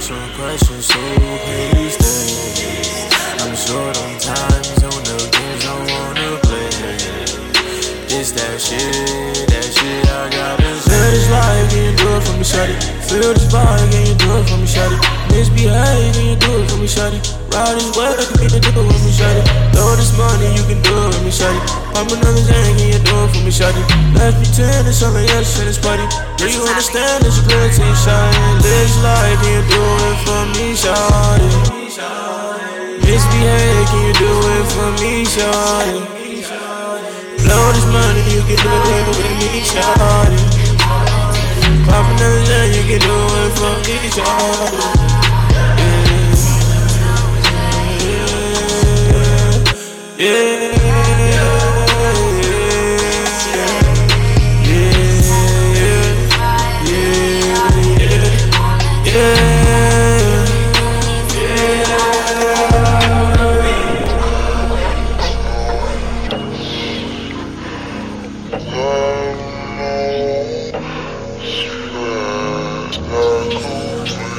some questions, so please stay. I'm short on times on the games I wanna play. It's that shit. Shawty? Feel this vibe, can you do it for me, shawty? Misbehave, can you do it for me, shawty? Ride this way, wave, can you do it for me, shawty? Throw this money, you can do it for me, shawty. Pop another Zan, can you do it for me, shawty? Let's pretend it's something else in this party. Do you understand it's a this ability, shawty? This life, can you do it for me, shawty? Misbehave, can you do it for me, shawty? Blow this money, you can do it with me, shawty. Pop for me, shawty. Yeah. Yeah. Lord.